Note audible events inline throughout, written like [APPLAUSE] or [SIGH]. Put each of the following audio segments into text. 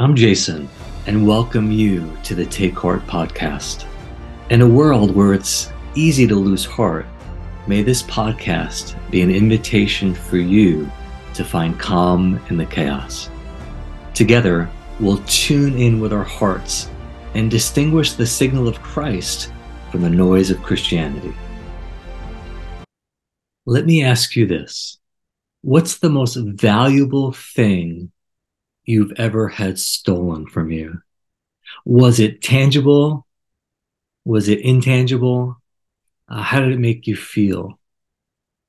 I'm Jason, and welcome you to the Take Heart podcast. In a world where it's easy to lose heart, may this podcast be an invitation for you to find calm in the chaos. Together, we'll tune in with our hearts and distinguish the signal of Christ from the noise of Christianity. Let me ask you this What's the most valuable thing you've ever had stolen from you? Was it tangible? Was it intangible? Uh, how did it make you feel?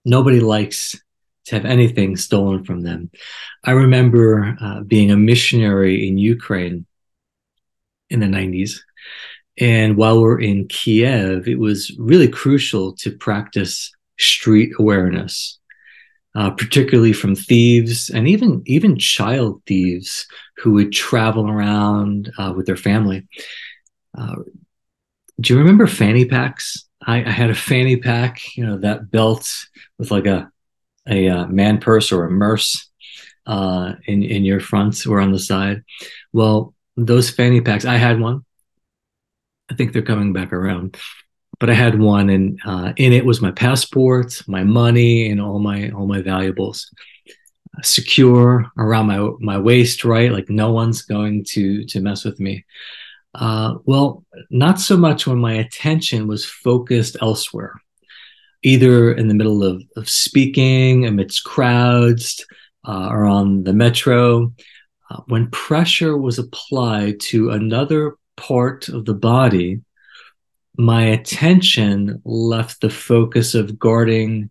Nobody likes to have anything stolen from them. I remember uh, being a missionary in Ukraine in the 90s. And while we're in Kiev, it was really crucial to practice street awareness uh, particularly from thieves and even even child thieves who would travel around uh, with their family. Uh, do you remember fanny packs? I, I, had a fanny pack, you know, that belt with like a a uh, man purse or a merce uh, in in your front or on the side. Well, those fanny packs, I had one. I think they're coming back around but I had one, and uh, in it was my passport, my money, and all my all my valuables, secure around my my waist, right? Like no one's going to to mess with me. Uh, well, not so much when my attention was focused elsewhere, either in the middle of, of speaking amidst crowds uh, or on the metro. Uh, when pressure was applied to another part of the body, my attention left the focus of guarding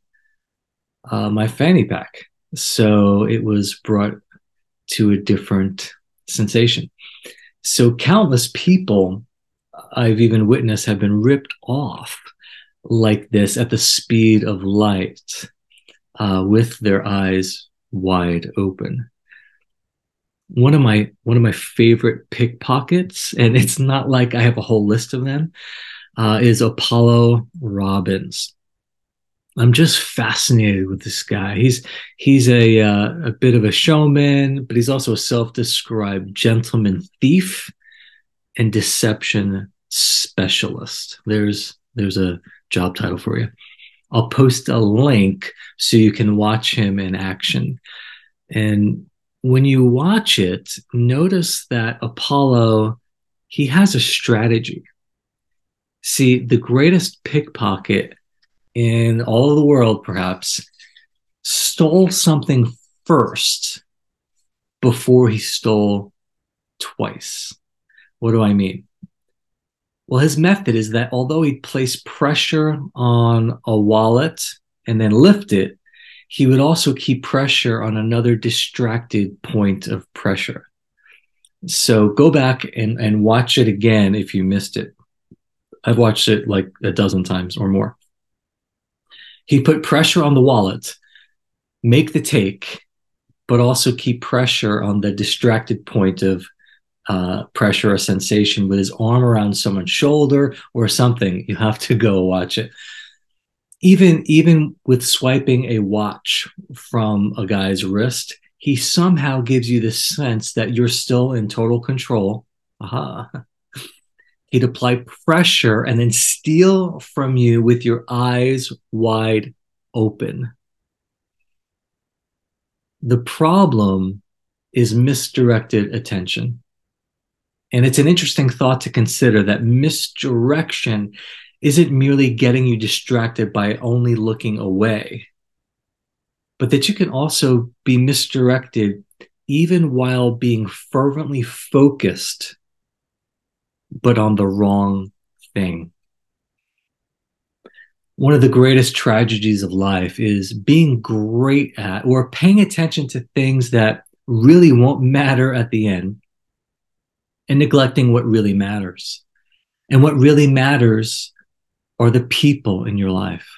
uh, my fanny pack. So it was brought to a different sensation. So countless people I've even witnessed have been ripped off like this at the speed of light uh, with their eyes wide open. One of my one of my favorite pickpockets, and it's not like I have a whole list of them, uh, is Apollo Robbins. I'm just fascinated with this guy. He's he's a uh, a bit of a showman, but he's also a self-described gentleman thief and deception specialist. There's there's a job title for you. I'll post a link so you can watch him in action. And when you watch it, notice that Apollo he has a strategy. See, the greatest pickpocket in all of the world, perhaps, stole something first before he stole twice. What do I mean? Well, his method is that although he'd place pressure on a wallet and then lift it, he would also keep pressure on another distracted point of pressure. So go back and, and watch it again if you missed it. I've watched it like a dozen times or more. He put pressure on the wallet, make the take, but also keep pressure on the distracted point of uh, pressure or sensation with his arm around someone's shoulder or something. You have to go watch it. Even even with swiping a watch from a guy's wrist, he somehow gives you the sense that you're still in total control. Aha. He'd apply pressure and then steal from you with your eyes wide open. The problem is misdirected attention. And it's an interesting thought to consider that misdirection isn't merely getting you distracted by only looking away, but that you can also be misdirected even while being fervently focused but on the wrong thing. One of the greatest tragedies of life is being great at or paying attention to things that really won't matter at the end and neglecting what really matters. And what really matters are the people in your life,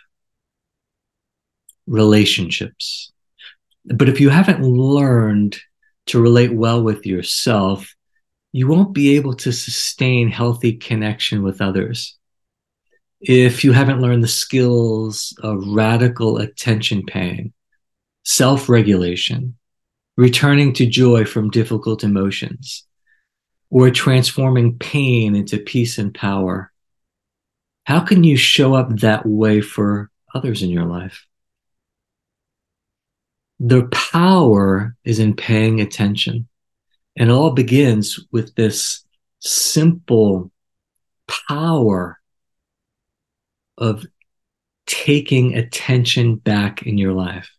relationships. But if you haven't learned to relate well with yourself, you won't be able to sustain healthy connection with others if you haven't learned the skills of radical attention paying, self regulation, returning to joy from difficult emotions, or transforming pain into peace and power, how can you show up that way for others in your life? The power is in paying attention. And all begins with this simple power of taking attention back in your life.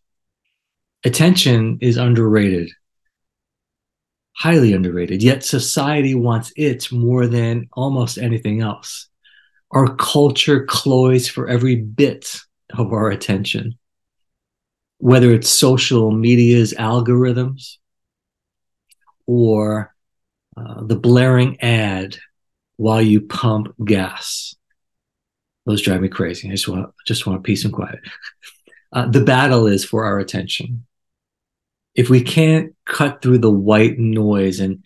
Attention is underrated, highly underrated, yet society wants it more than almost anything else. Our culture cloys for every bit of our attention, whether it's social media's algorithms or uh, the blaring ad while you pump gas. Those drive me crazy. I just want just want peace and quiet. [LAUGHS] Uh, the battle is for our attention. If we can't cut through the white noise and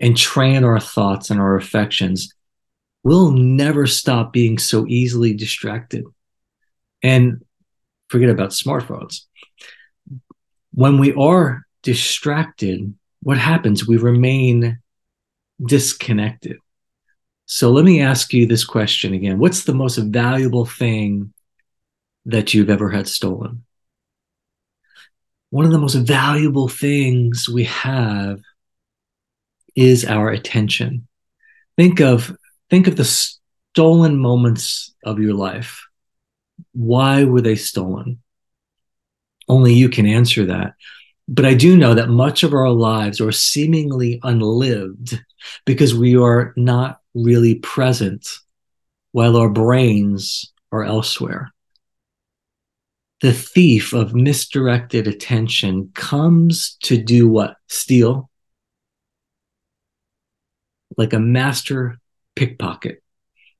and train our thoughts and our affections, we'll never stop being so easily distracted. And forget about smartphones. When we are distracted, what happens? We remain disconnected. So let me ask you this question again. What's the most valuable thing that you've ever had stolen? One of the most valuable things we have is our attention. Think of think of the stolen moments of your life. Why were they stolen? Only you can answer that. But I do know that much of our lives are seemingly unlived because we are not really present while our brains are elsewhere. The thief of misdirected attention comes to do what? Steal. Like a master pickpocket.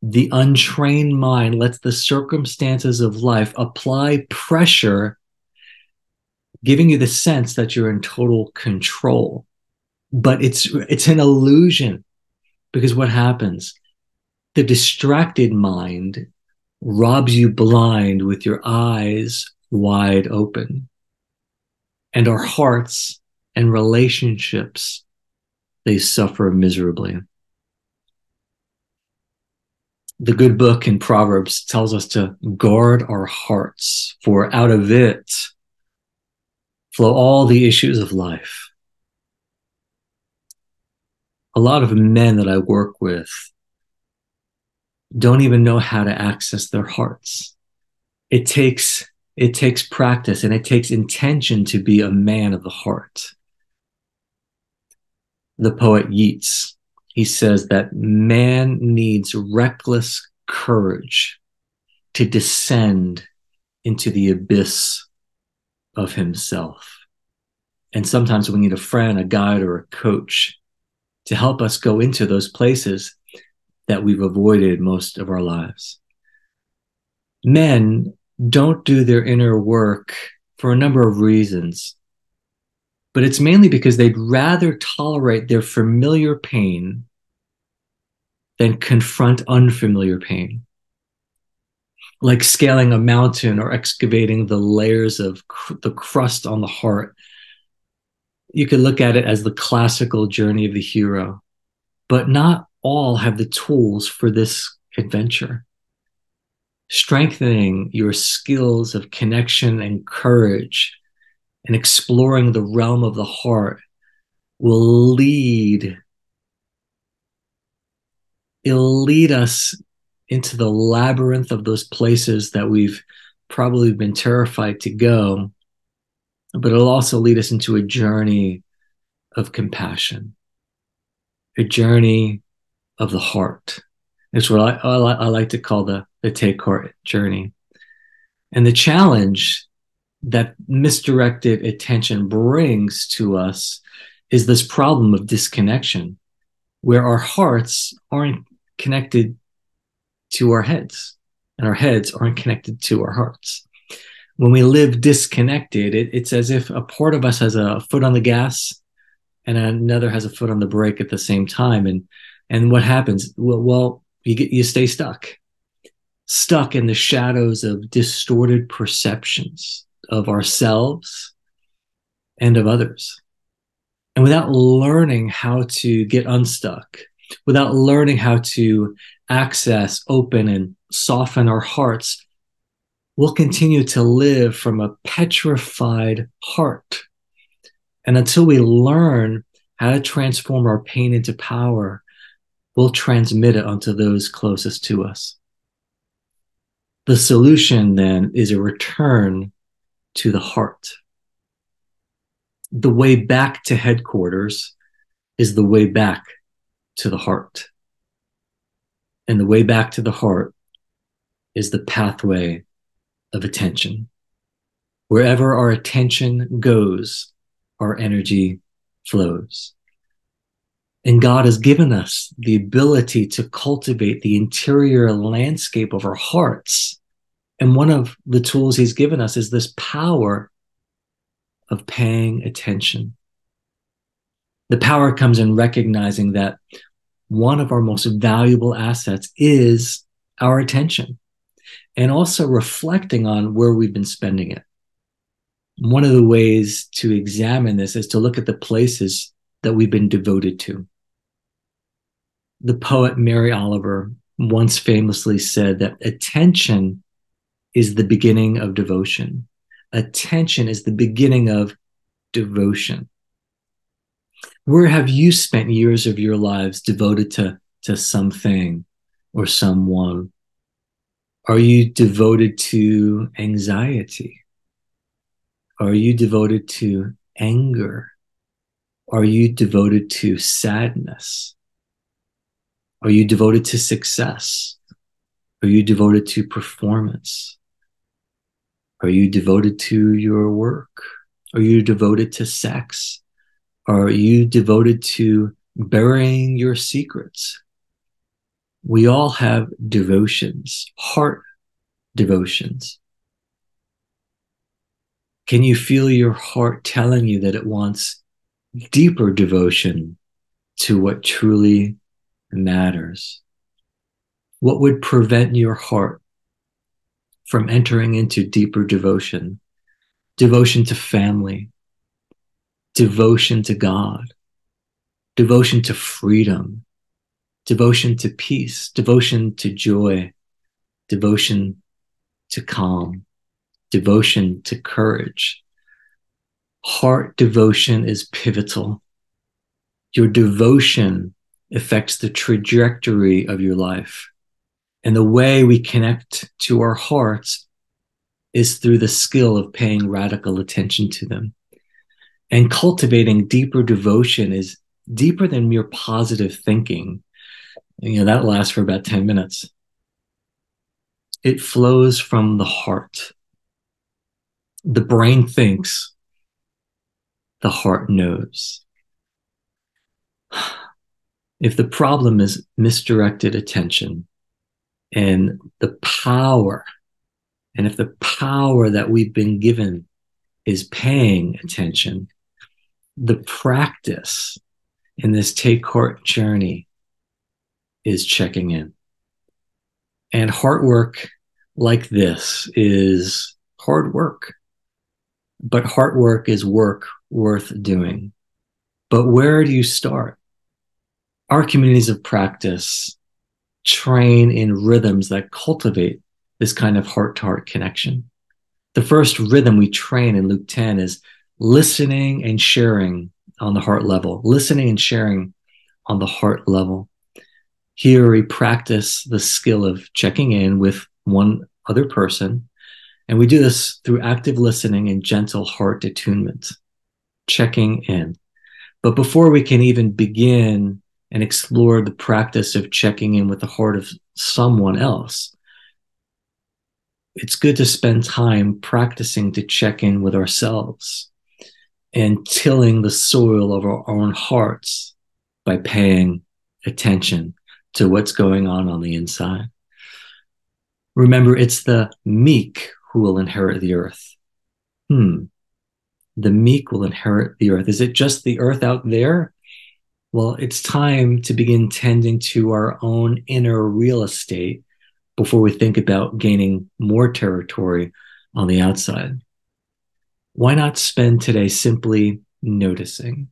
The untrained mind lets the circumstances of life apply pressure, giving you the sense that you're in total control. But it's it's an illusion because what happens? The distracted mind robs you blind with your eyes wide open. And our hearts and relationships, they suffer miserably. The good book in Proverbs tells us to guard our hearts, for out of it flow all the issues of life a lot of men that I work with don't even know how to access their hearts. It takes it takes practice and it takes intention to be a man of the heart. The poet Yeats, he says that man needs reckless courage to descend into the abyss of himself. And sometimes we need a friend, a guide, or a coach to help us go into those places that we've avoided most of our lives. Men don't do their inner work for a number of reasons, but it's mainly because they'd rather tolerate their familiar pain than confront unfamiliar pain. Like scaling a mountain or excavating the layers of cr- the crust on the heart you could look at it as the classical journey of the hero, but not all have the tools for this adventure. Strengthening your skills of connection and courage and exploring the realm of the heart will lead it'll lead us into the labyrinth of those places that we've probably been terrified to go but it'll also lead us into a journey of compassion, a journey of the heart. It's what I, I, I like to call the, the take heart journey. And the challenge that misdirected attention brings to us is this problem of disconnection, where our hearts aren't connected to our heads and our heads aren't connected to our hearts when we live disconnected, it, it's as if a part of us has a foot on the gas and another has a foot on the brake at the same time. And and what happens? Well, well you get you stay stuck, stuck in the shadows of distorted perceptions of ourselves and of others. And without learning how to get unstuck, without learning how to access, open, and soften our hearts, we'll continue to live from a petrified heart. And until we learn how to transform our pain into power, we'll transmit it onto those closest to us. The solution then is a return to the heart. The way back to headquarters is the way back to the heart. And the way back to the heart is the pathway of attention. Wherever our attention goes, our energy flows. And God has given us the ability to cultivate the interior landscape of our hearts. And one of the tools He's given us is this power of paying attention. The power comes in recognizing that one of our most valuable assets is our attention and also reflecting on where we've been spending it. One of the ways to examine this is to look at the places that we've been devoted to. The poet Mary Oliver once famously said that attention is the beginning of devotion. Attention is the beginning of devotion. Where have you spent years of your lives devoted to, to something or someone are you devoted to anxiety? Are you devoted to anger? Are you devoted to sadness? Are you devoted to success? Are you devoted to performance? Are you devoted to your work? Are you devoted to sex? Are you devoted to burying your secrets? we all have devotions, heart devotions. Can you feel your heart telling you that it wants deeper devotion to what truly matters? What would prevent your heart from entering into deeper devotion? Devotion to family, devotion to God, devotion to freedom, devotion to peace, devotion to joy, devotion to calm, devotion to courage. Heart devotion is pivotal. Your devotion affects the trajectory of your life. And the way we connect to our hearts is through the skill of paying radical attention to them. And cultivating deeper devotion is deeper than mere positive thinking you know, that lasts for about 10 minutes. It flows from the heart. The brain thinks, the heart knows. [SIGHS] If the problem is misdirected attention and the power, and if the power that we've been given is paying attention, the practice in this take heart journey is checking in. And heart work like this is hard work. But heart work is work worth doing. But where do you start? Our communities of practice train in rhythms that cultivate this kind of heart to heart connection. The first rhythm we train in Luke 10 is listening and sharing on the heart level, listening and sharing on the heart level. Here we practice the skill of checking in with one other person. And we do this through active listening and gentle heart attunement, checking in. But before we can even begin and explore the practice of checking in with the heart of someone else, it's good to spend time practicing to check in with ourselves and tilling the soil of our own hearts by paying attention to what's going on on the inside. Remember, it's the meek who will inherit the earth. Hmm. The meek will inherit the earth. Is it just the earth out there? Well, it's time to begin tending to our own inner real estate before we think about gaining more territory on the outside. Why not spend today simply noticing?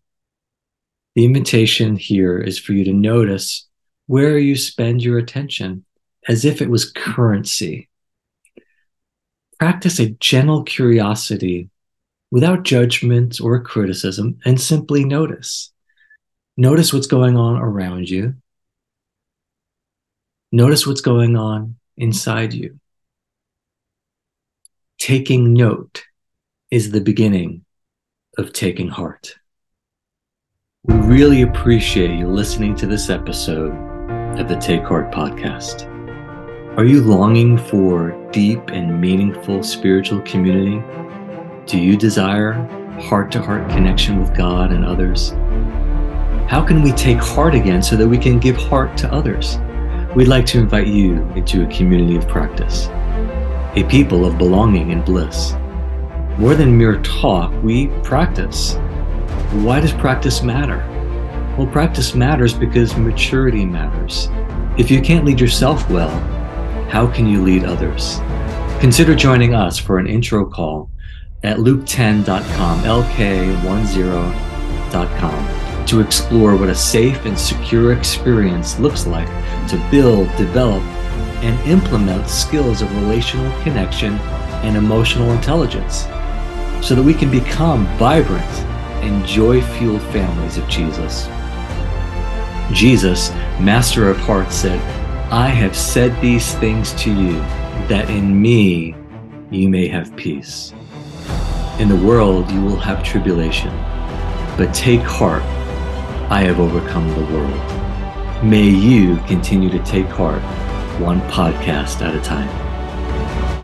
The invitation here is for you to notice where you spend your attention as if it was currency. Practice a gentle curiosity without judgment or criticism and simply notice. Notice what's going on around you. Notice what's going on inside you. Taking note is the beginning of taking heart. We really appreciate you listening to this episode of the Take Heart podcast. Are you longing for deep and meaningful spiritual community? Do you desire heart to heart connection with God and others? How can we take heart again so that we can give heart to others? We'd like to invite you into a community of practice, a people of belonging and bliss. More than mere talk, we practice. Why does practice matter? Well, practice matters because maturity matters. If you can't lead yourself well, how can you lead others? Consider joining us for an intro call at luke10.com, lk10.com, to explore what a safe and secure experience looks like to build, develop, and implement skills of relational connection and emotional intelligence so that we can become vibrant and joy fueled families of Jesus. Jesus, Master of Hearts, said, I have said these things to you that in me you may have peace. In the world you will have tribulation, but take heart, I have overcome the world. May you continue to take heart one podcast at a time.